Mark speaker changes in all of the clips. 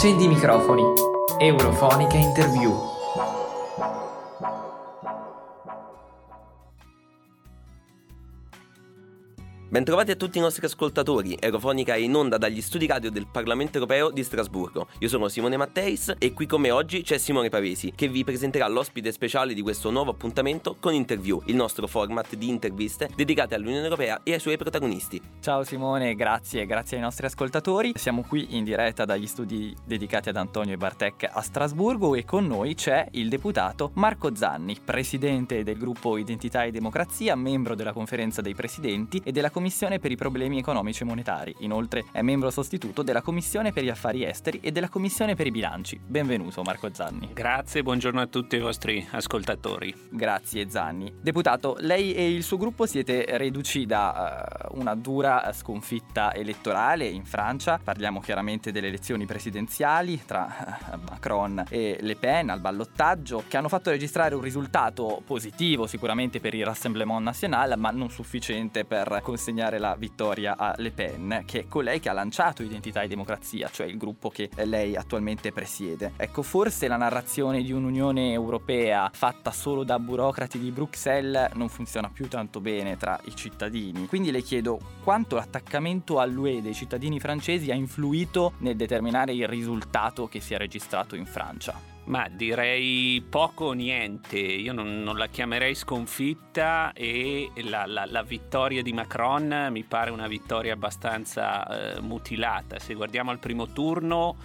Speaker 1: Accendi i microfoni. Eurofonica Interview.
Speaker 2: Bentrovati a tutti i nostri ascoltatori, Aerofonica è in onda dagli studi radio del Parlamento Europeo di Strasburgo. Io sono Simone Matteis e qui con me oggi c'è Simone Pavesi che vi presenterà l'ospite speciale di questo nuovo appuntamento con Interview, il nostro format di interviste dedicate all'Unione Europea e ai suoi protagonisti.
Speaker 3: Ciao Simone, grazie, grazie ai nostri ascoltatori. Siamo qui in diretta dagli studi dedicati ad Antonio e Bartek a Strasburgo e con noi c'è il deputato Marco Zanni, presidente del gruppo Identità e Democrazia, membro della conferenza dei presidenti e della Commissione per i problemi economici e monetari. Inoltre è membro sostituto della Commissione per gli affari esteri e della Commissione per i bilanci. Benvenuto Marco Zanni.
Speaker 4: Grazie, buongiorno a tutti i vostri ascoltatori.
Speaker 3: Grazie Zanni. Deputato, lei e il suo gruppo siete reduci da uh, una dura sconfitta elettorale in Francia. Parliamo chiaramente delle elezioni presidenziali tra uh, Macron e Le Pen al ballottaggio, che hanno fatto registrare un risultato positivo sicuramente per il Rassemblement National, ma non sufficiente per conseguire consegnare la vittoria a Le Pen, che è colei che ha lanciato Identità e Democrazia, cioè il gruppo che lei attualmente presiede. Ecco, forse la narrazione di un'Unione Europea fatta solo da burocrati di Bruxelles non funziona più tanto bene tra i cittadini. Quindi le chiedo quanto l'attaccamento all'UE dei cittadini francesi ha influito nel determinare il risultato che si è registrato in Francia.
Speaker 4: Ma direi poco o niente, io non, non la chiamerei sconfitta e la, la, la, vittoria di Macron mi pare una vittoria abbastanza eh, mutilata. Se guardiamo al primo turno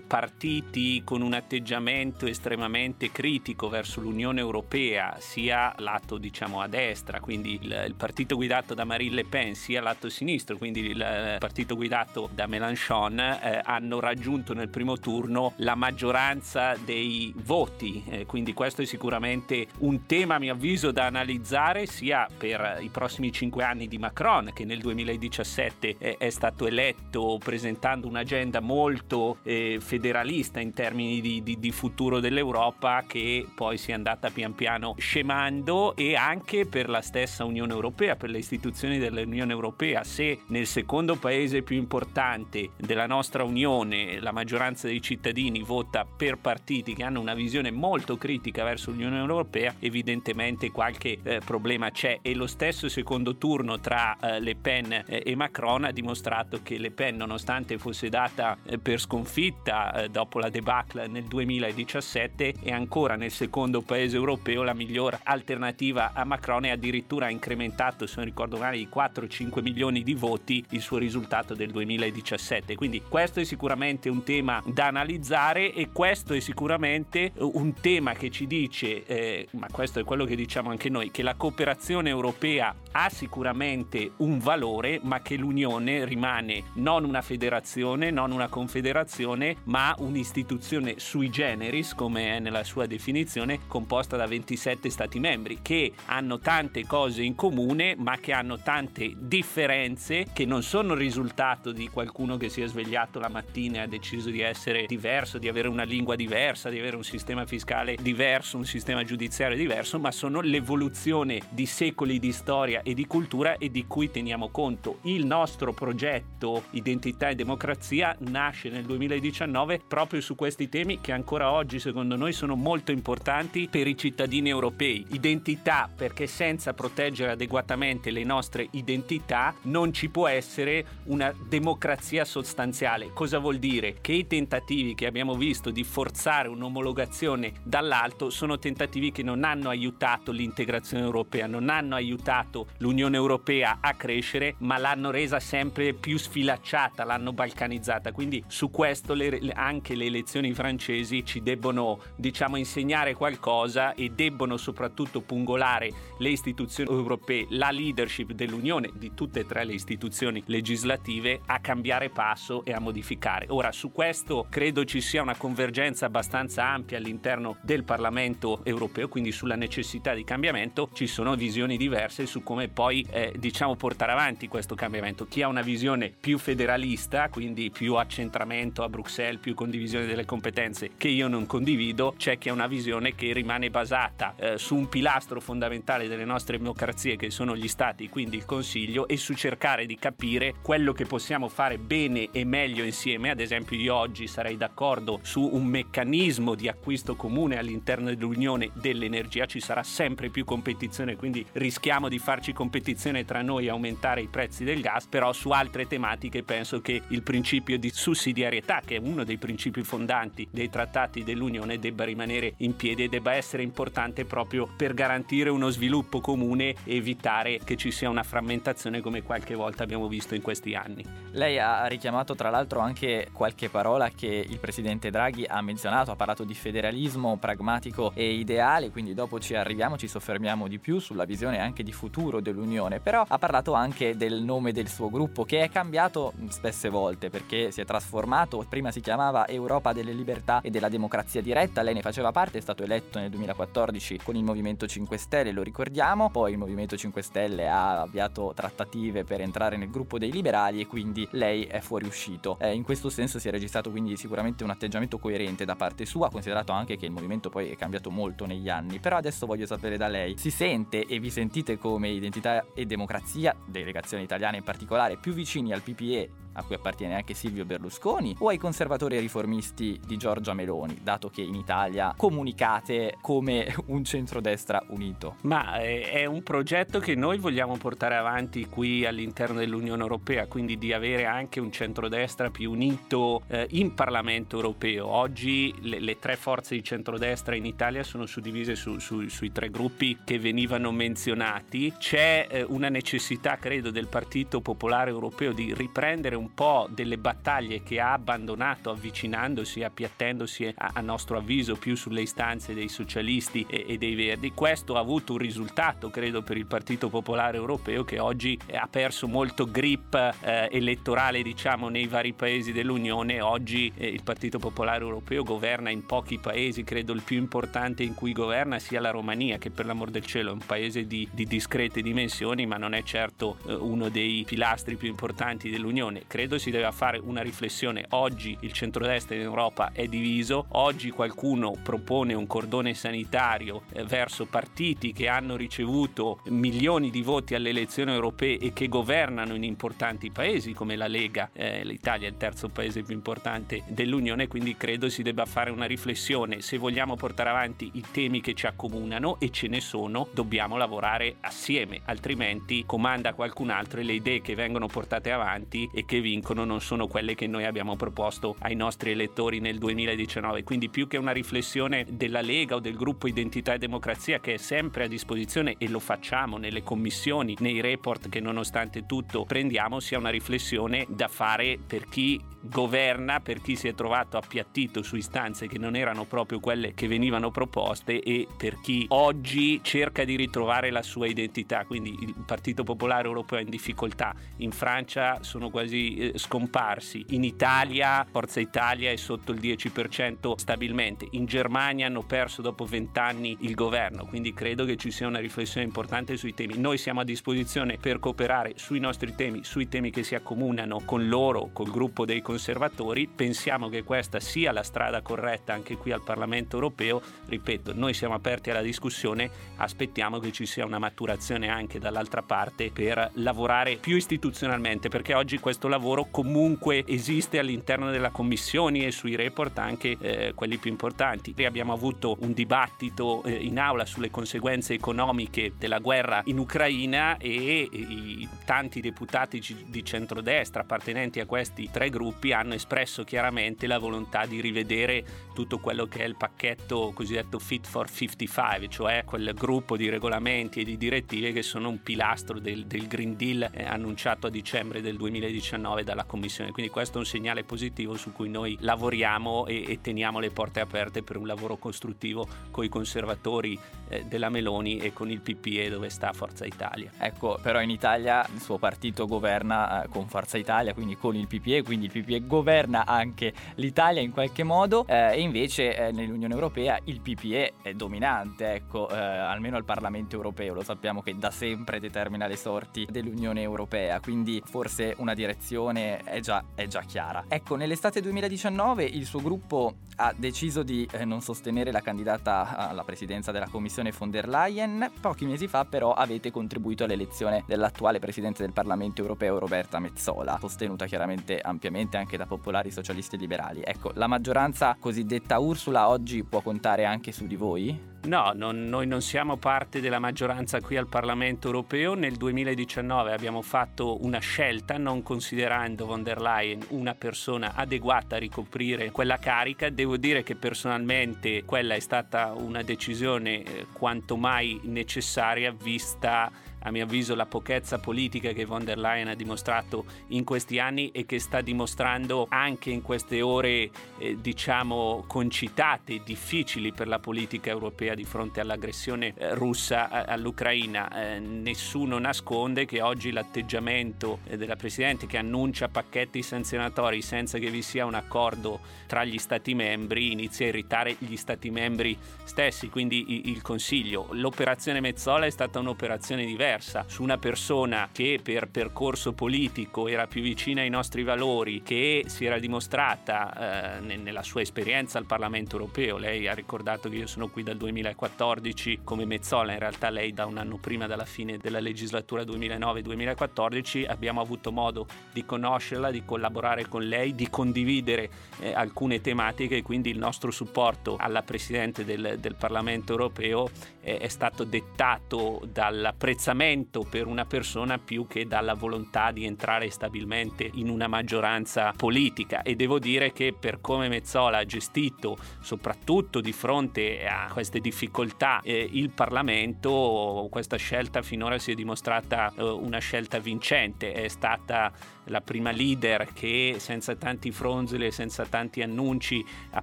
Speaker 4: partiti con un atteggiamento estremamente critico verso l'Unione Europea, sia lato diciamo a destra, quindi il, il partito guidato da Marine Le Pen, sia lato sinistro, quindi il partito guidato da Mélenchon, eh, hanno raggiunto nel primo turno la maggioranza dei voti, eh, quindi questo è sicuramente un tema a mio avviso da analizzare sia per i prossimi cinque anni di Macron che nel 2017 eh, è stato eletto presentando un'agenda molto eh, federalista in termini di, di, di, futuro dell'Europa che poi si è andata pian piano scemando e anche per la stessa Unione Europea, per le istituzioni dell'Unione Europea. Se nel secondo paese più importante della nostra Unione la maggioranza dei cittadini vota per partiti che hanno una visione molto critica verso l'Unione Europea, evidentemente qualche eh, problema c'è e lo stesso secondo turno tra eh, Le Pen eh, e Macron ha dimostrato che Le Pen nonostante fosse data eh, per sconfitta eh, dopo la debacle nel 2017 e ancora nel secondo paese europeo la miglior alternativa a Macron e addirittura ha incrementato, se non ricordo male, di 4-5 milioni di voti il suo risultato del 2017. Quindi questo è sicuramente un tema da analizzare e questo è sicuramente un tema che ci dice, eh, ma questo è quello che diciamo anche noi, che la cooperazione europea ha sicuramente un valore, ma che l'Unione rimane non una federazione, non una confederazione, ma un'istituzione sui generis, come è nella sua definizione, composta da 27 Stati membri, che hanno tante cose in comune, ma che hanno tante differenze, che non sono il risultato di qualcuno che si è svegliato la mattina e ha deciso di essere diverso, di avere una lingua diversa, di avere un sistema fiscale diverso, un sistema giudiziario diverso, ma sono l'evoluzione di secoli di storia e di cultura e di cui teniamo conto. Il nostro progetto Identità e Democrazia nasce nel 2019 2019 proprio su questi temi che ancora oggi secondo noi sono molto importanti per i cittadini europei. Identità perché senza proteggere adeguatamente le nostre identità non ci può essere una democrazia sostanziale. Cosa vuol dire? Che i tentativi che abbiamo visto di forzare un'omologazione dall'alto sono tentativi che non hanno aiutato l'integrazione europea, non hanno aiutato l'Unione Europea a crescere, ma l'hanno resa sempre più sfilacciata, l'hanno balcanizzata. Quindi su questo le, anche le elezioni francesi ci debbono diciamo insegnare qualcosa e debbono soprattutto pungolare le istituzioni europee, la leadership dell'Unione, di tutte e tre le istituzioni legislative, a cambiare passo e a modificare. Ora su questo credo ci sia una convergenza abbastanza ampia all'interno del Parlamento europeo, quindi sulla necessità di cambiamento ci sono visioni diverse su come poi eh, diciamo portare avanti questo cambiamento. Chi ha una visione più federalista, quindi più accentramento a Bruxelles, il più condivisione delle competenze che io non condivido, c'è chi ha una visione che rimane basata eh, su un pilastro fondamentale delle nostre democrazie che sono gli stati, quindi il Consiglio, e su cercare di capire quello che possiamo fare bene e meglio insieme. Ad esempio io oggi sarei d'accordo su un meccanismo di acquisto comune all'interno dell'Unione dell'energia, ci sarà sempre più competizione, quindi rischiamo di farci competizione tra noi e aumentare i prezzi del gas, però su altre tematiche penso che il principio di sussidiarietà, che è uno dei principi fondanti dei trattati dell'Unione, debba rimanere in piedi e debba essere importante proprio per garantire uno sviluppo comune e evitare che ci sia una frammentazione come qualche volta abbiamo visto in questi anni.
Speaker 3: Lei ha richiamato tra l'altro anche qualche parola che il presidente Draghi ha menzionato, ha parlato di federalismo pragmatico e ideale, quindi dopo ci arriviamo, ci soffermiamo di più sulla visione anche di futuro dell'Unione, però ha parlato anche del nome del suo gruppo che è cambiato spesse volte perché si è trasformato, prima si Europa delle libertà e della democrazia diretta, lei ne faceva parte, è stato eletto nel 2014 con il Movimento 5 Stelle, lo ricordiamo, poi il Movimento 5 Stelle ha avviato trattative per entrare nel gruppo dei liberali e quindi lei è fuoriuscito. Eh, in questo senso si è registrato quindi sicuramente un atteggiamento coerente da parte sua, considerato anche che il movimento poi è cambiato molto negli anni, però adesso voglio sapere da lei, si sente e vi sentite come identità e democrazia, delegazione italiana in particolare, più vicini al PPE a cui appartiene anche Silvio Berlusconi, o ai conservatori riformisti di Giorgia Meloni, dato che in Italia comunicate come un centrodestra unito?
Speaker 4: Ma eh, è un progetto che noi vogliamo portare avanti qui all'interno dell'Unione Europea, quindi di avere anche un centrodestra più unito eh, in Parlamento europeo. Oggi le, le, tre forze di centrodestra in Italia sono suddivise su, su, sui tre gruppi che venivano menzionati. C'è eh, una necessità, credo, del Partito Popolare Europeo di riprendere un po' delle battaglie che ha abbandonato avvicinandosi, appiattendosi a, a nostro avviso più sulle istanze dei socialisti e, e, dei verdi. Questo ha avuto un risultato, credo, per il Partito Popolare Europeo che oggi ha perso molto grip eh, elettorale, diciamo, nei vari paesi dell'Unione. Oggi eh, il Partito Popolare Europeo governa in pochi paesi, credo il più importante in cui governa sia la Romania, che per l'amor del cielo è un paese di, di discrete dimensioni, ma non è certo eh, uno dei pilastri più importanti dell'Unione credo si debba fare una riflessione. Oggi il centrodestra in Europa è diviso, oggi qualcuno propone un cordone sanitario eh, verso partiti che hanno ricevuto milioni di voti alle elezioni europee e che governano in importanti paesi come la Lega, eh, l'Italia è il terzo paese più importante dell'Unione, quindi credo si debba fare una riflessione. Se vogliamo portare avanti i temi che ci accomunano e ce ne sono, dobbiamo lavorare assieme, altrimenti comanda qualcun altro e le idee che vengono portate avanti e che vincono non sono quelle che noi abbiamo proposto ai nostri elettori nel 2019. Quindi più che una riflessione della Lega o del gruppo Identità e Democrazia che è sempre a disposizione e lo facciamo nelle commissioni, nei report che nonostante tutto prendiamo, sia una riflessione da fare per chi governa, per chi si è trovato appiattito su istanze che non erano proprio quelle che venivano proposte e per chi oggi cerca di ritrovare la sua identità. Quindi il Partito Popolare Europeo è in difficoltà, in Francia sono quasi eh, scomparsi. In Italia Forza Italia è sotto il 10% stabilmente. In Germania hanno perso dopo vent'anni il governo, quindi credo che ci sia una riflessione importante sui temi. Noi siamo a disposizione per cooperare sui nostri temi, sui temi che si accomunano con loro, col gruppo dei conservatori. Pensiamo che questa sia la strada corretta anche qui al Parlamento europeo. Ripeto, noi siamo aperti alla discussione, aspettiamo che ci sia una maturazione anche dall'altra parte per lavorare più istituzionalmente, perché oggi questo lavoro lavoro comunque esiste all'interno della commissione e sui report anche eh, quelli più importanti. E abbiamo avuto un dibattito eh, in aula sulle conseguenze economiche della guerra in Ucraina e i tanti deputati di centrodestra appartenenti a questi tre gruppi hanno espresso chiaramente la volontà di rivedere tutto quello che è il pacchetto cosiddetto Fit for 55, cioè quel gruppo di regolamenti e di direttive che sono un pilastro del, del Green Deal eh, annunciato a dicembre del 2019 2019 dalla Commissione. Quindi questo è un segnale positivo su cui noi lavoriamo e, e teniamo le porte aperte per un lavoro costruttivo con i conservatori eh, della Meloni e con il PPE dove sta Forza Italia.
Speaker 3: Ecco, però in Italia il suo partito governa eh, con Forza Italia, quindi con il PPE, quindi il PPE governa anche l'Italia in qualche modo eh, e invece eh, nell'Unione Europea il PPE è dominante, ecco, eh, almeno al Parlamento europeo, lo sappiamo che da sempre determina le sorti dell'Unione Europea, quindi forse una direzione è già, è già chiara. Ecco, nell'estate 2019 il suo gruppo ha deciso di eh, non sostenere la candidata alla presidenza della Commissione von der Leyen, pochi mesi fa però avete contribuito all'elezione dell'attuale Presidente del Parlamento europeo Roberta Mezzola, sostenuta chiaramente ampiamente anche da popolari socialisti e liberali. Ecco, la maggioranza cosiddetta Ursula oggi può contare anche su di voi?
Speaker 4: No, non, noi non siamo parte della maggioranza qui al Parlamento europeo. Nel 2019 abbiamo fatto una scelta non considerando von der Leyen una persona adeguata a ricoprire quella carica. Devo dire che personalmente quella è stata una decisione eh, quanto mai necessaria vista a mio avviso la pochezza politica che von der Leyen ha dimostrato in questi anni e che sta dimostrando anche in queste ore eh, diciamo concitate difficili per la politica europea di fronte all'aggressione eh, russa all'Ucraina. Eh, nessuno nasconde che oggi l'atteggiamento eh, della Presidente che annuncia pacchetti sanzionatori senza che vi sia un accordo tra gli Stati membri inizia a irritare gli Stati membri stessi, quindi il Consiglio. L'operazione Mezzola è stata un'operazione diversa diversa. Su una persona che per percorso politico era più vicina ai nostri valori, che si era dimostrata eh, nella sua esperienza al Parlamento europeo. Lei ha ricordato che io sono qui dal 2014 come Mezzola, in realtà lei da un anno prima dalla fine della legislatura 2009-2014 abbiamo avuto modo di conoscerla, di collaborare con lei, di condividere eh, alcune tematiche, quindi il nostro supporto alla Presidente del, del Parlamento europeo eh, è stato dettato dall'apprezzamento apprezzamento per una persona più che dalla volontà di entrare stabilmente in una maggioranza politica. E devo dire che per come Mezzola ha gestito soprattutto di fronte a queste difficoltà eh, il Parlamento questa scelta finora si è dimostrata eh, una scelta vincente. È stata la prima leader che senza tanti fronzoli e senza tanti annunci ha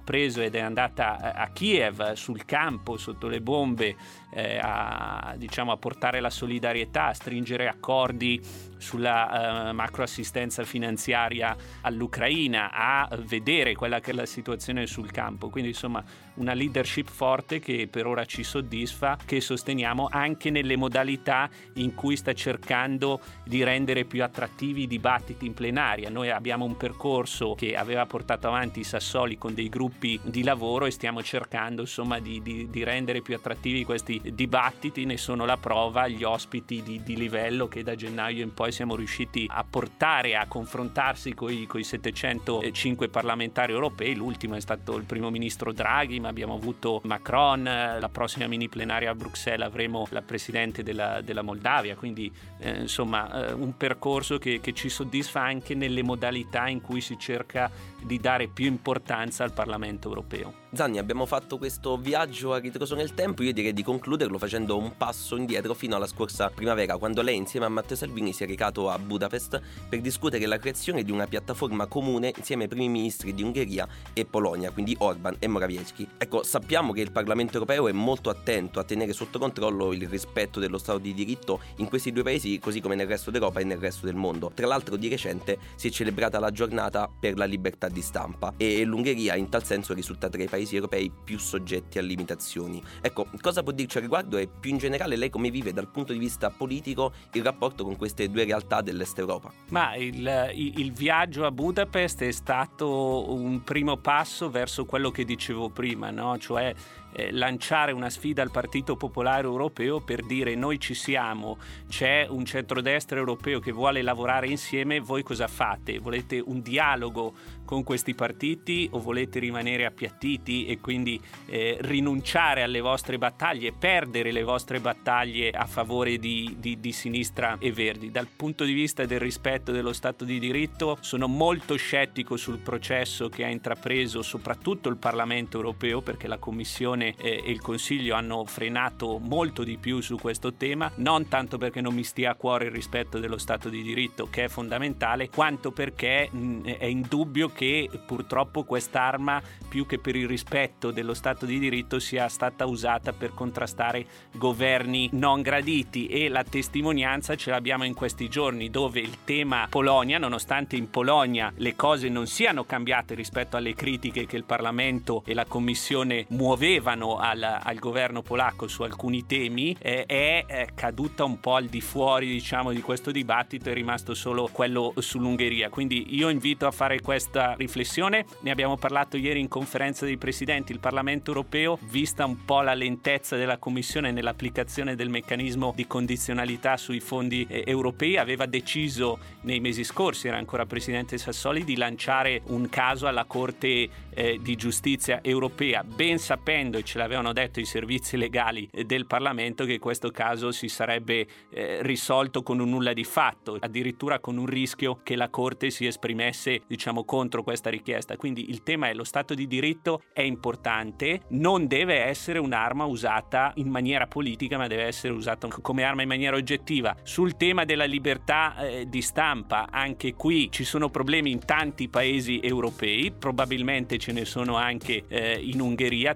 Speaker 4: preso ed è andata a Kiev sul campo sotto le bombe eh, a, diciamo, a portare la solidarietà, a stringere accordi sulla uh, macroassistenza finanziaria all'Ucraina, a vedere quella che è la situazione sul campo. Quindi insomma una leadership forte che per ora ci soddisfa, che sosteniamo anche nelle modalità in cui sta cercando di rendere più attrattivi i dibattiti in plenaria. Noi abbiamo un percorso che aveva portato avanti Sassoli con dei gruppi di lavoro e stiamo cercando insomma di, di, di rendere più attrattivi questi dibattiti, ne sono la prova gli ospiti di, di livello che da gennaio in poi siamo riusciti a portare a confrontarsi con i 705 parlamentari europei, l'ultimo è stato il primo ministro Draghi, abbiamo avuto Macron, la prossima mini plenaria a Bruxelles avremo la presidente della, della Moldavia, quindi eh, insomma eh, un percorso che, che ci soddisfa anche nelle modalità in cui si cerca di dare più importanza al Parlamento europeo.
Speaker 2: Zanni, abbiamo fatto questo viaggio a ritroso nel tempo, io direi di concluderlo facendo un passo indietro fino alla scorsa primavera, quando lei insieme a Matteo Salvini si è recato a Budapest per discutere la creazione di una piattaforma comune insieme ai primi ministri di Ungheria e Polonia, quindi Orban e Morawiecki. Ecco, sappiamo che il Parlamento europeo è molto attento a tenere sotto controllo il rispetto dello Stato di diritto in questi due paesi, così come nel resto d'Europa e nel resto del mondo. Tra l'altro di recente si è celebrata la giornata per la libertà di stampa e l'Ungheria in tal senso risulta tra i paesi paesi europei più soggetti a limitazioni. Ecco, cosa può dirci al riguardo e più in generale lei come vive dal punto di vista politico il rapporto con queste due realtà dell'Est Europa?
Speaker 4: Ma il, il viaggio a Budapest è stato un primo passo verso quello che dicevo prima, no? cioè eh, lanciare una sfida al Partito Popolare Europeo per dire noi ci siamo, c'è un centrodestra europeo che vuole lavorare insieme, voi cosa fate? Volete un dialogo con questi partiti o volete rimanere appiattiti e quindi eh, rinunciare alle vostre battaglie, perdere le vostre battaglie a favore di, di, di sinistra e verdi? Dal punto di vista del rispetto dello Stato di diritto sono molto scettico sul processo che ha intrapreso soprattutto il Parlamento europeo perché la Commissione Commissione e il Consiglio hanno frenato molto di più su questo tema, non tanto perché non mi stia a cuore il rispetto dello Stato di diritto, che è fondamentale, quanto perché è indubbio che purtroppo quest'arma, più che per il rispetto dello Stato di diritto, sia stata usata per contrastare governi non graditi. E la testimonianza ce l'abbiamo in questi giorni dove il tema Polonia, nonostante in Polonia le cose non siano cambiate rispetto alle critiche che il Parlamento e la Commissione muovevano al, al governo polacco su alcuni temi, eh, è, è caduta un po' al di fuori diciamo, di questo dibattito, è rimasto solo quello sull'Ungheria. Quindi io invito a fare questa riflessione, ne abbiamo parlato ieri in conferenza dei presidenti, il Parlamento europeo, vista un po' la lentezza della Commissione nell'applicazione del meccanismo di condizionalità sui fondi eh, europei, aveva deciso nei mesi scorsi, era ancora Presidente Sassoli, di lanciare un caso alla Corte eh, di Giustizia europea, ben sapendo, e ce l'avevano detto i servizi legali del Parlamento, che questo caso si sarebbe eh, risolto con un nulla di fatto, addirittura con un rischio che la Corte si esprimesse diciamo, contro questa richiesta. Quindi il tema è lo Stato di diritto è importante, non deve essere un'arma usata in maniera politica, ma deve essere usata come arma in maniera oggettiva. Sul tema della libertà eh, di stampa, anche qui ci sono problemi in tanti paesi europei, probabilmente ce ne sono anche eh, in Ungheria.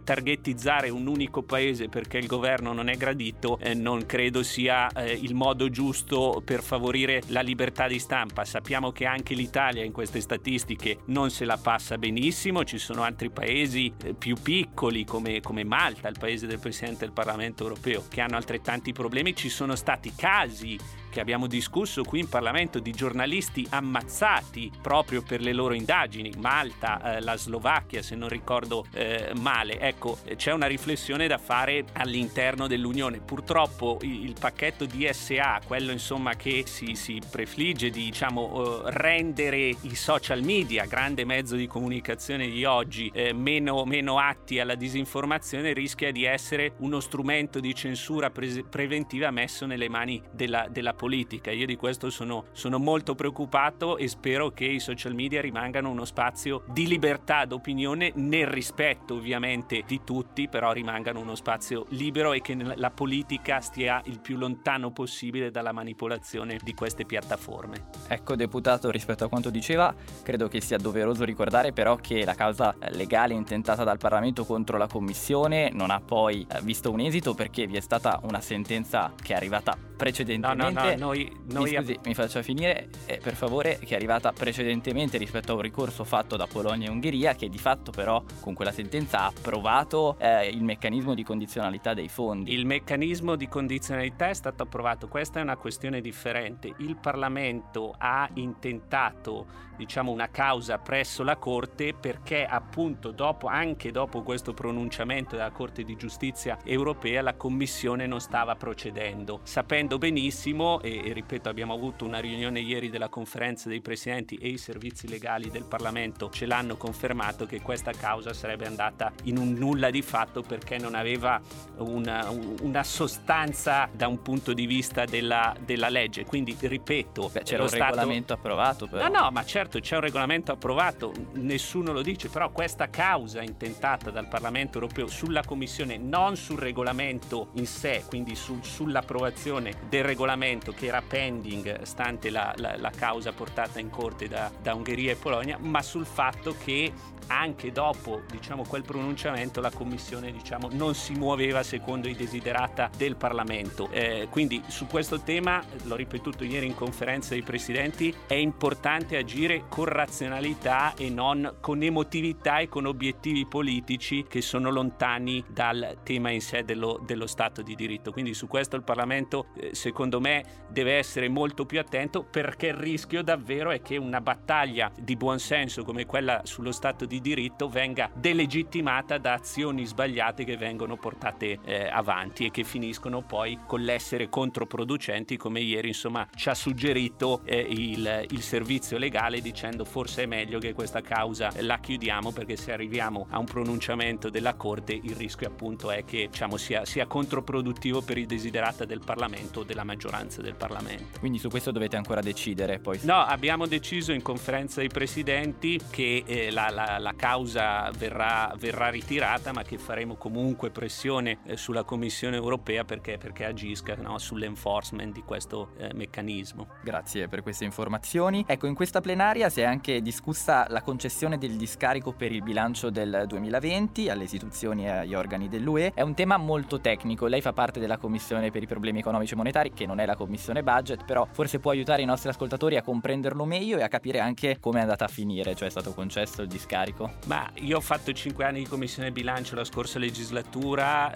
Speaker 4: Targetizzare un unico paese perché il governo non è gradito eh, non credo sia eh, il modo giusto per favorire la libertà di stampa. Sappiamo che anche l'Italia in queste statistiche non se la passa benissimo, ci sono altri paesi eh, più piccoli come, come Malta, il paese del Presidente del Parlamento europeo, che hanno altrettanti problemi. Ci sono stati casi che abbiamo discusso qui in Parlamento di giornalisti ammazzati proprio per le loro indagini, Malta, eh, la Slovacchia se non ricordo eh, male. Ecco, c'è una riflessione da fare all'interno dell'Unione. Purtroppo il, pacchetto DSA, quello insomma che si, si prefligge di diciamo, eh, rendere i social media, grande mezzo di comunicazione di oggi, eh, meno, meno, atti alla disinformazione, rischia di essere uno strumento di censura pre- preventiva messo nelle mani della, della politica. Io di questo sono, sono molto preoccupato e spero che i social media rimangano uno spazio di libertà d'opinione nel rispetto ovviamente di tutti, però rimangano uno spazio libero e che la politica stia il più lontano possibile dalla manipolazione di queste piattaforme.
Speaker 3: Ecco, deputato, rispetto a quanto diceva, credo che sia doveroso ricordare però che la causa legale intentata dal Parlamento contro la Commissione non ha poi eh, visto un esito perché vi è stata una sentenza che è arrivata precedentemente.
Speaker 4: No, no, no, noi, noi
Speaker 3: mi, scusi, mi faccia finire, eh, per favore, che è arrivata precedentemente rispetto a un ricorso fatto da Polonia e Ungheria, che di fatto però con quella sentenza ha approvato eh, il meccanismo di condizionalità dei fondi.
Speaker 4: Il meccanismo di condizionalità è stato approvato, questa è una questione differente. Il Parlamento ha intentato diciamo una causa presso la Corte perché appunto dopo, anche dopo questo pronunciamento della Corte di Giustizia europea la Commissione non stava procedendo, sapendo benissimo e, e ripeto abbiamo avuto una riunione ieri della conferenza dei presidenti e i servizi legali del Parlamento ce l'hanno confermato che questa causa sarebbe andata in un nulla di fatto perché non aveva una, una sostanza da un punto di vista della, della legge. Quindi ripeto,
Speaker 3: Beh, c'era un stato... regolamento approvato però.
Speaker 4: No, no, ma certo certo c'è un regolamento approvato, nessuno lo dice, però questa causa intentata dal Parlamento europeo sulla Commissione, non sul regolamento in sé, quindi su, sull'approvazione del regolamento che era pending stante la, la, la causa portata in corte da, da Ungheria e Polonia, ma sul fatto che anche dopo diciamo, quel pronunciamento la Commissione diciamo, non si muoveva secondo i desiderata del Parlamento. Eh, quindi su questo tema, l'ho ripetuto ieri in conferenza dei presidenti, è importante agire con razionalità e non con emotività e con obiettivi politici che sono lontani dal tema in sé dello, dello Stato di diritto. Quindi su questo il Parlamento eh, secondo me deve essere molto più attento perché il rischio davvero è che una battaglia di buonsenso come quella sullo Stato di diritto venga delegittimata da azioni sbagliate che vengono portate eh, avanti e che finiscono poi con l'essere controproducenti come ieri insomma ci ha suggerito eh, il, il, servizio legale dicendo forse è meglio che questa causa la chiudiamo perché se arriviamo a un pronunciamento della Corte il rischio appunto è che diciamo, sia, sia, controproduttivo per i desiderata del Parlamento o della maggioranza del del Parlamento.
Speaker 3: Quindi su questo dovete ancora decidere poi.
Speaker 4: No, abbiamo deciso in conferenza dei presidenti che eh, la, la, la, causa verrà, verrà, ritirata, ma che faremo comunque pressione eh, sulla Commissione europea perché, perché agisca no, sull'enforcement di questo eh, meccanismo.
Speaker 3: Grazie per queste informazioni. Ecco, in questa plenaria si è anche discussa la concessione del discarico per il bilancio del 2020 alle istituzioni e agli organi dell'UE. È un tema molto tecnico. Lei fa parte della Commissione per i problemi economici e monetari, che non è la Commissione budget, però forse può aiutare i nostri ascoltatori a comprenderlo meglio e a capire anche come è andata a finire, cioè è stato concesso il discarico.
Speaker 4: Ma io ho fatto 5 anni di Commissione bilancio la scorsa legislatura,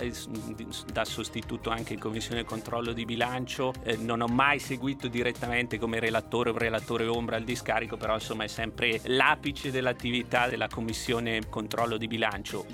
Speaker 4: da sostituto anche in Commissione controllo di bilancio. Eh, non ho mai seguito direttamente come relatore o relatore ombra il discarico, però insomma è sempre l'apice dell'attività della Commissione controllo di bilancio.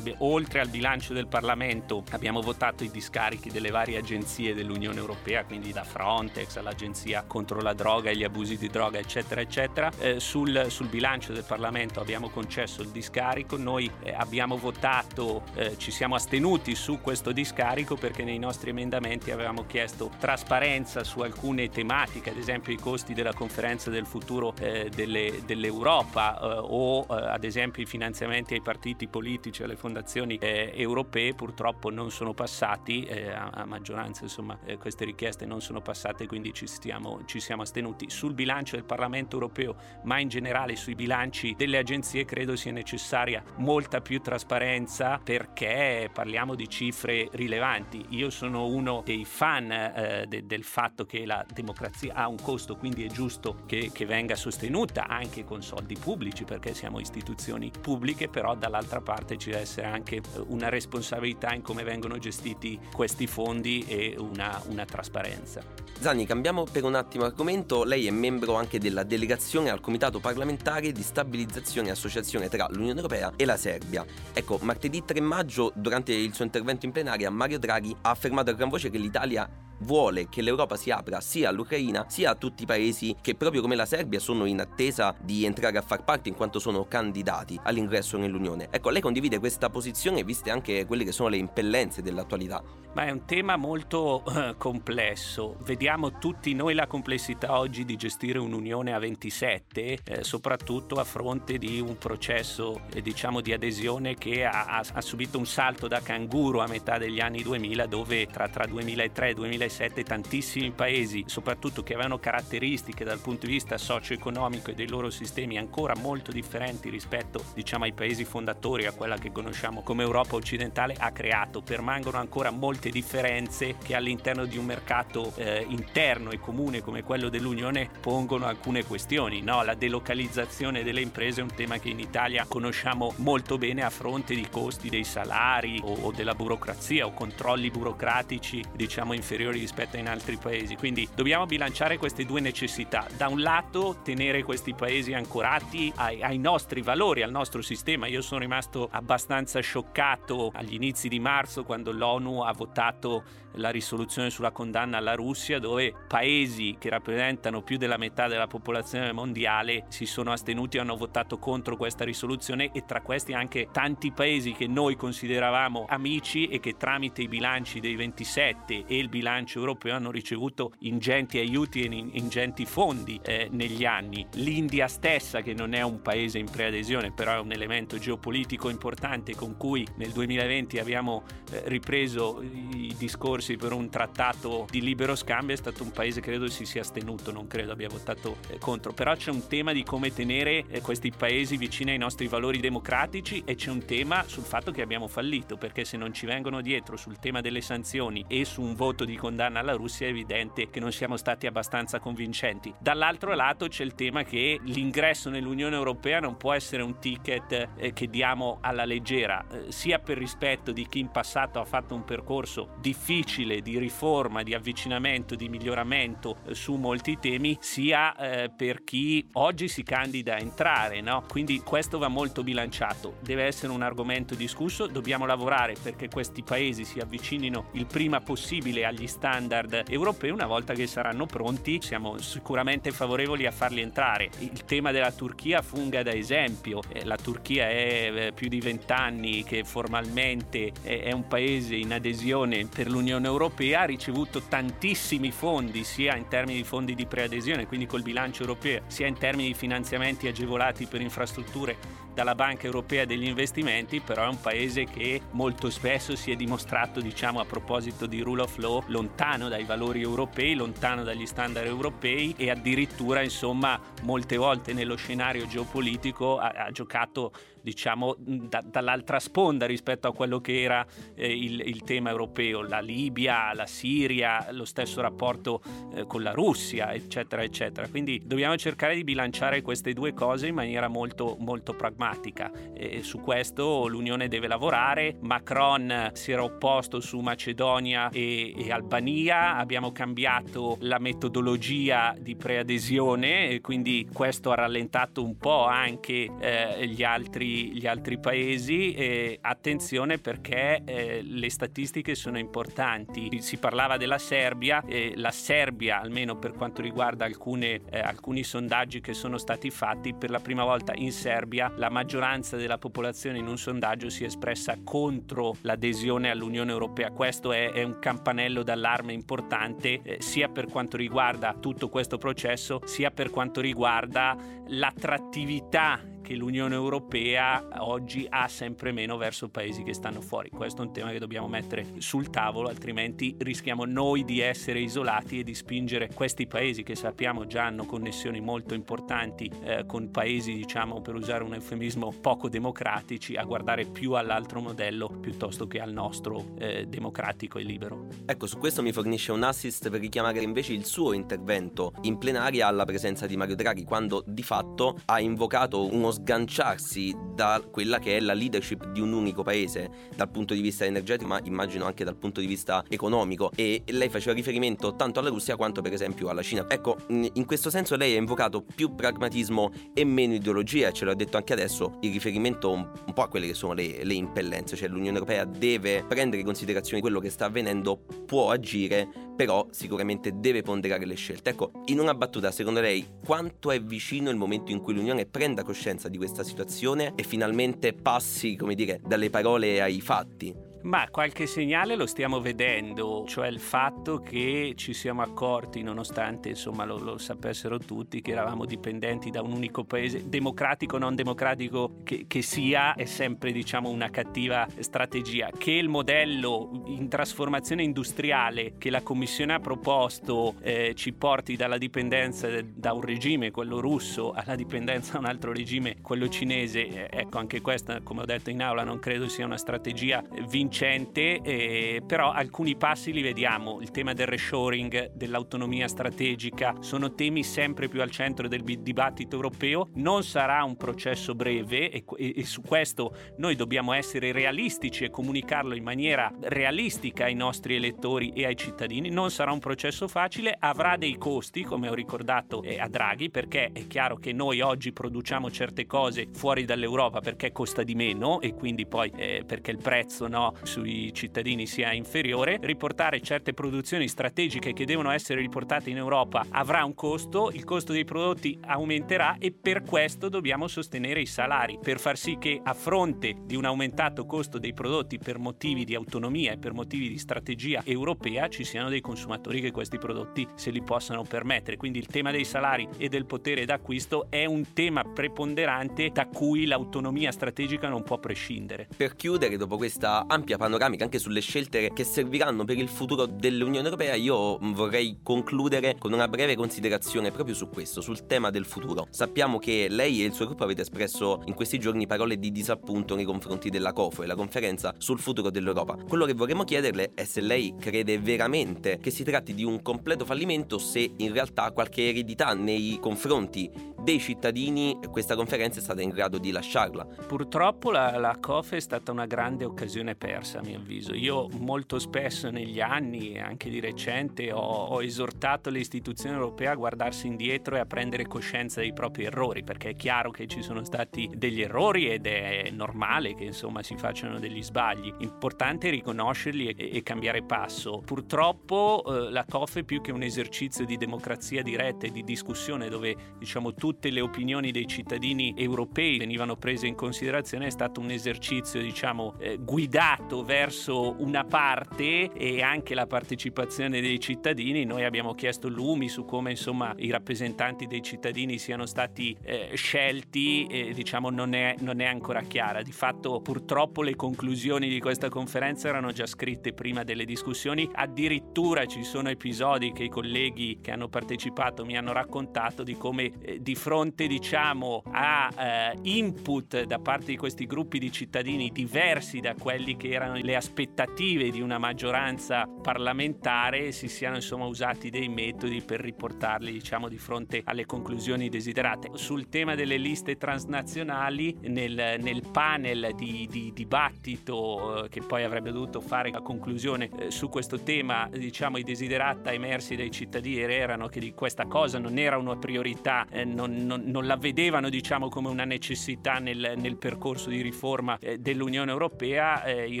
Speaker 4: Oltre al bilancio del Parlamento abbiamo votato i discarichi delle varie agenzie dell'Unione Europea, quindi da Frontex all'Agenzia contro la droga e gli abusi di droga, eccetera, eccetera. Eh, sul, sul, bilancio del Parlamento abbiamo concesso il discarico, noi eh, abbiamo votato, eh, ci siamo astenuti su questo discarico perché nei nostri emendamenti avevamo chiesto trasparenza su alcune tematiche, ad esempio i costi della conferenza del futuro eh, delle, dell'Europa eh, o eh, ad esempio i finanziamenti ai partiti politici, alle fondazioni europee, purtroppo non sono passati a, a, maggioranza, insomma queste richieste non sono passate, quindi ci, stiamo, ci siamo astenuti. Sul bilancio del Parlamento europeo, ma in generale sui bilanci delle agenzie, credo sia necessaria molta più trasparenza perché parliamo di cifre rilevanti. Io sono uno dei fan eh, de- del fatto che la democrazia ha un costo, quindi è giusto che, che venga sostenuta anche con soldi pubblici perché siamo istituzioni pubbliche, però dall'altra parte ci deve essere anche eh, una responsabilità in come vengono gestiti questi fondi e una, una trasparenza.
Speaker 2: Zanni, cambiamo per un attimo argomento. Lei è membro anche della delegazione al Comitato parlamentare di stabilizzazione e associazione tra l'Unione Europea e la Serbia. Ecco, martedì 3 maggio, durante il suo intervento in plenaria, Mario Draghi ha affermato a gran voce che l'Italia vuole che l'Europa si apra sia all'Ucraina sia a tutti i paesi che proprio come la Serbia sono in attesa di entrare a far parte in quanto sono candidati all'ingresso nell'Unione. Ecco, lei condivide questa posizione viste anche quelle che sono le impellenze dell'attualità?
Speaker 4: Ma è un tema molto eh, complesso. Vediamo tutti noi la complessità oggi di gestire un'Unione a 27, eh, soprattutto a fronte di un processo eh, diciamo di adesione che ha, ha, subito un salto da canguro a metà degli anni 2000 dove tra, tra 2003 e 2006 2007 tantissimi paesi, soprattutto che avevano caratteristiche dal punto di vista socio-economico e dei loro sistemi ancora molto differenti rispetto diciamo, ai paesi fondatori, a quella che conosciamo come Europa occidentale, ha creato. Permangono ancora molte differenze che all'interno di un mercato eh, interno e comune come quello dell'Unione pongono alcune questioni. No? La delocalizzazione delle imprese è un tema che in Italia conosciamo molto bene a fronte di costi dei salari o, o della burocrazia o controlli burocratici diciamo inferiori maggiori rispetto in altri paesi. Quindi dobbiamo bilanciare queste due necessità. Da un lato tenere questi paesi ancorati ai, ai nostri valori, al nostro sistema. Io sono rimasto abbastanza scioccato agli inizi di marzo quando l'ONU ha votato la risoluzione sulla condanna alla Russia dove paesi che rappresentano più della metà della popolazione mondiale si sono astenuti e hanno votato contro questa risoluzione e tra questi anche tanti paesi che noi consideravamo amici e che tramite i bilanci dei 27 e il bilancio europeo hanno ricevuto ingenti aiuti e ingenti fondi eh, negli anni. L'India stessa, che non è un paese in preadesione, però è un elemento geopolitico importante con cui nel 2020 abbiamo eh, ripreso i discorsi per un trattato di libero scambio, è stato un paese credo si sia astenuto, non credo abbia votato eh, contro. Però c'è un tema di come tenere eh, questi paesi vicini ai nostri valori democratici e c'è un tema sul fatto che abbiamo fallito, perché se non ci vengono dietro sul tema delle sanzioni e su un voto di condanna alla Russia è evidente che non siamo stati abbastanza convincenti. Dall'altro lato c'è il tema che l'ingresso nell'Unione Europea non può essere un ticket eh, che diamo alla leggera, eh, sia per rispetto di chi in passato ha fatto un percorso difficile di riforma, di avvicinamento, di miglioramento eh, su molti temi, sia eh, per chi oggi si candida a entrare. No? Quindi questo va molto bilanciato, deve essere un argomento discusso, dobbiamo lavorare perché questi paesi si avvicinino il prima possibile agli standard europei una volta che saranno pronti siamo sicuramente favorevoli a farli entrare. Il tema della Turchia funga da esempio, eh, la Turchia è più di vent'anni che formalmente è un paese in adesione per l'Unione Europea, ha ricevuto tantissimi fondi sia in termini di fondi di preadesione, quindi col bilancio europeo, sia in termini di finanziamenti agevolati per infrastrutture dalla Banca Europea degli Investimenti, però è un paese che molto spesso si è dimostrato, diciamo a proposito di rule of law, lontano dai valori europei, lontano dagli standard europei e addirittura, insomma, molte volte nello scenario geopolitico ha, ha giocato diciamo da, dall'altra sponda rispetto a quello che era eh, il, il, tema europeo, la Libia, la Siria, lo stesso rapporto eh, con la Russia, eccetera, eccetera. Quindi dobbiamo cercare di bilanciare queste due cose in maniera molto, molto pragmatica. E su questo l'Unione deve lavorare. Macron si era opposto su Macedonia e, e Albania, abbiamo cambiato la metodologia di preadesione e quindi questo ha rallentato un po' anche eh, gli altri gli altri paesi e attenzione perché eh, le statistiche sono importanti. Si parlava della Serbia e la Serbia, almeno per quanto riguarda alcune, eh, alcuni sondaggi che sono stati fatti, per la prima volta in Serbia la maggioranza della popolazione in un sondaggio si è espressa contro l'adesione all'Unione Europea. Questo è, è un campanello d'allarme importante eh, sia per quanto riguarda tutto questo processo, sia per quanto riguarda l'attrattività che l'Unione Europea oggi ha sempre meno verso paesi che stanno fuori. Questo è un tema che dobbiamo mettere sul tavolo, altrimenti rischiamo noi di essere isolati e di spingere questi paesi che sappiamo già hanno connessioni molto importanti eh, con paesi, diciamo, per usare un eufemismo, poco democratici, a guardare più all'altro modello piuttosto che al nostro eh, democratico e libero.
Speaker 2: Ecco, su questo mi fornisce un assist per richiamare invece il suo intervento in plenaria alla presenza di Mario Draghi, quando di fatto ha invocato uno sganciarsi da quella che è la leadership di un unico paese dal punto di vista energetico, ma immagino anche dal punto di vista economico. E lei faceva riferimento tanto alla Russia quanto per esempio alla Cina. Ecco, in questo senso lei ha invocato più pragmatismo e meno ideologia, ce l'ha detto anche adesso, il riferimento un, po' a quelle che sono le, le impellenze, cioè l'Unione Europea deve prendere in considerazione quello che sta avvenendo, può agire, però sicuramente deve ponderare le scelte. Ecco, in una battuta, secondo lei, quanto è vicino il momento in cui l'Unione prenda coscienza di questa situazione e finalmente passi, come dire, dalle parole ai fatti.
Speaker 4: Ma qualche segnale lo stiamo vedendo, cioè il fatto che ci siamo accorti, nonostante insomma lo, lo sapessero tutti, che eravamo dipendenti da un unico paese, democratico o non democratico che, che, sia, è sempre diciamo una cattiva strategia. Che il modello in trasformazione industriale che la Commissione ha proposto eh, ci porti dalla dipendenza da un regime, quello russo, alla dipendenza da un altro regime, quello cinese, eh, ecco anche questa, come ho detto in aula, non credo sia una strategia vincente vincente, eh, però alcuni passi li vediamo. Il tema del reshoring, dell'autonomia strategica, sono temi sempre più al centro del dibattito europeo. Non sarà un processo breve e, e, e su questo noi dobbiamo essere realistici e comunicarlo in maniera realistica ai nostri elettori e ai cittadini. Non sarà un processo facile, avrà dei costi, come ho ricordato eh, a Draghi, perché è chiaro che noi oggi produciamo certe cose fuori dall'Europa perché costa di meno e quindi poi eh, perché il prezzo no, sui cittadini sia inferiore, riportare certe produzioni strategiche che devono essere riportate in Europa avrà un costo, il costo dei prodotti aumenterà e per questo dobbiamo sostenere i salari per far sì che a fronte di un aumentato costo dei prodotti per motivi di autonomia e per motivi di strategia europea ci siano dei consumatori che questi prodotti se li possano permettere. Quindi il tema dei salari e del potere d'acquisto è un tema preponderante da cui l'autonomia strategica non può prescindere.
Speaker 2: Per chiudere, dopo questa ampia ampia panoramica anche sulle scelte che serviranno per il futuro dell'Unione Europea, io vorrei concludere con una breve considerazione proprio su questo, sul tema del futuro. Sappiamo che lei e il suo gruppo avete espresso in questi giorni parole di disappunto nei confronti della COFO e la conferenza sul futuro dell'Europa. Quello che vorremmo chiederle è se lei crede veramente che si tratti di un completo fallimento, se in realtà qualche eredità nei confronti dei cittadini questa conferenza è stata in grado di lasciarla.
Speaker 4: Purtroppo la, la COF è stata una grande occasione persa persa a mio avviso. Io molto spesso negli anni, anche di recente, ho, ho esortato le istituzioni europee a guardarsi indietro e a prendere coscienza dei propri errori, perché è chiaro che ci sono stati degli errori ed è normale che insomma si facciano degli sbagli. Importante riconoscerli e, e cambiare passo. Purtroppo eh, la COF è più che un esercizio di democrazia diretta e di discussione dove diciamo tutte le opinioni dei cittadini europei venivano prese in considerazione, è stato un esercizio diciamo eh, guidato verso una parte e anche la partecipazione dei cittadini. Noi abbiamo chiesto lumi su come insomma i rappresentanti dei cittadini siano stati eh, scelti e diciamo non è, non è ancora chiara. Di fatto purtroppo le conclusioni di questa conferenza erano già scritte prima delle discussioni, addirittura ci sono episodi che i colleghi che hanno partecipato mi hanno raccontato di come eh, di fronte diciamo a eh, input da parte di questi gruppi di cittadini diversi da quelli che erano le aspettative di una maggioranza parlamentare si siano insomma usati dei metodi per riportarli diciamo di fronte alle conclusioni desiderate. Sul tema delle liste transnazionali nel, nel panel di, di dibattito eh, che poi avrebbe dovuto fare la conclusione eh, su questo tema diciamo i desiderata emersi dai cittadini erano che di questa cosa non era una priorità, eh, non, non, non, la vedevano diciamo come una necessità nel, nel percorso di riforma dell'Unione Europea, i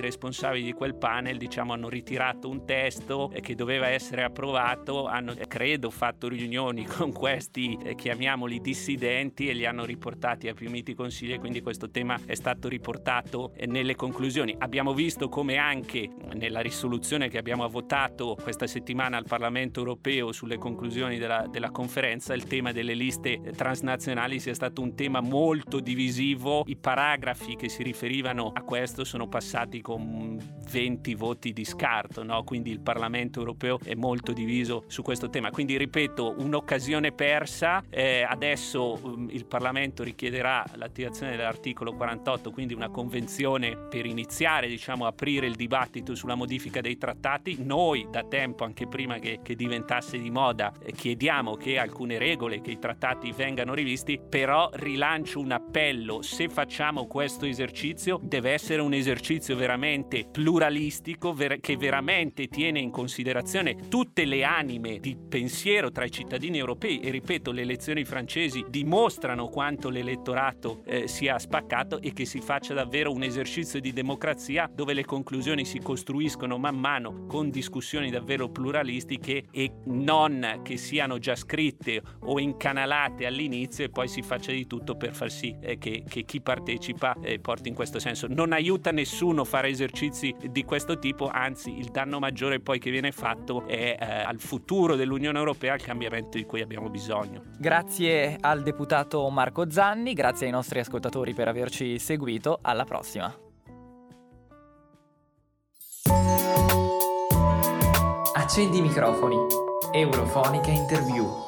Speaker 4: responsabili di quel panel diciamo hanno ritirato un testo eh, che doveva essere approvato, hanno credo fatto riunioni con questi chiamiamoli dissidenti e li hanno riportati a più miti consigli e quindi questo tema è stato riportato nelle conclusioni. Abbiamo visto come anche nella risoluzione che abbiamo votato questa settimana al Parlamento europeo sulle conclusioni della, della conferenza il tema delle liste transnazionali sia stato un tema molto divisivo. I paragrafi che si riferivano a questo sono passati con 20 voti di scarto, no? quindi il Parlamento europeo è molto diviso su questo tema. Quindi ripeto, un'occasione persa. Eh, adesso um, il Parlamento richiederà l'attivazione dell'articolo 48, quindi una convenzione per iniziare diciamo, aprire il dibattito sulla modifica dei trattati. Noi da tempo, anche prima che, che diventasse di moda, eh, chiediamo che alcune regole, che i trattati vengano rivisti, però rilancio un appello, se facciamo questo esercizio deve essere un esercizio veramente pluralistico, ver- che veramente tiene in considerazione tutte le anime di pensiero tra i cittadini europei e ripeto, le elezioni francesi dimostrano quanto l'elettorato eh, sia spaccato e che si faccia davvero un esercizio di democrazia dove le conclusioni si costruiscono man mano con discussioni davvero pluralistiche e non che siano già scritte o incanalate all'inizio e poi si faccia di tutto per far sì eh, che, che, chi partecipa eh, porti in questo senso. Non aiuta nessuno fare esercizi di questo tipo, anzi il danno maggiore poi che viene fatto è eh, al futuro dell'Unione Europea, al cambiamento di cui abbiamo bisogno.
Speaker 3: Grazie al deputato Marco Zanni, grazie ai nostri ascoltatori per averci seguito, alla prossima.
Speaker 1: Accendi i microfoni. Eurofonica Interview.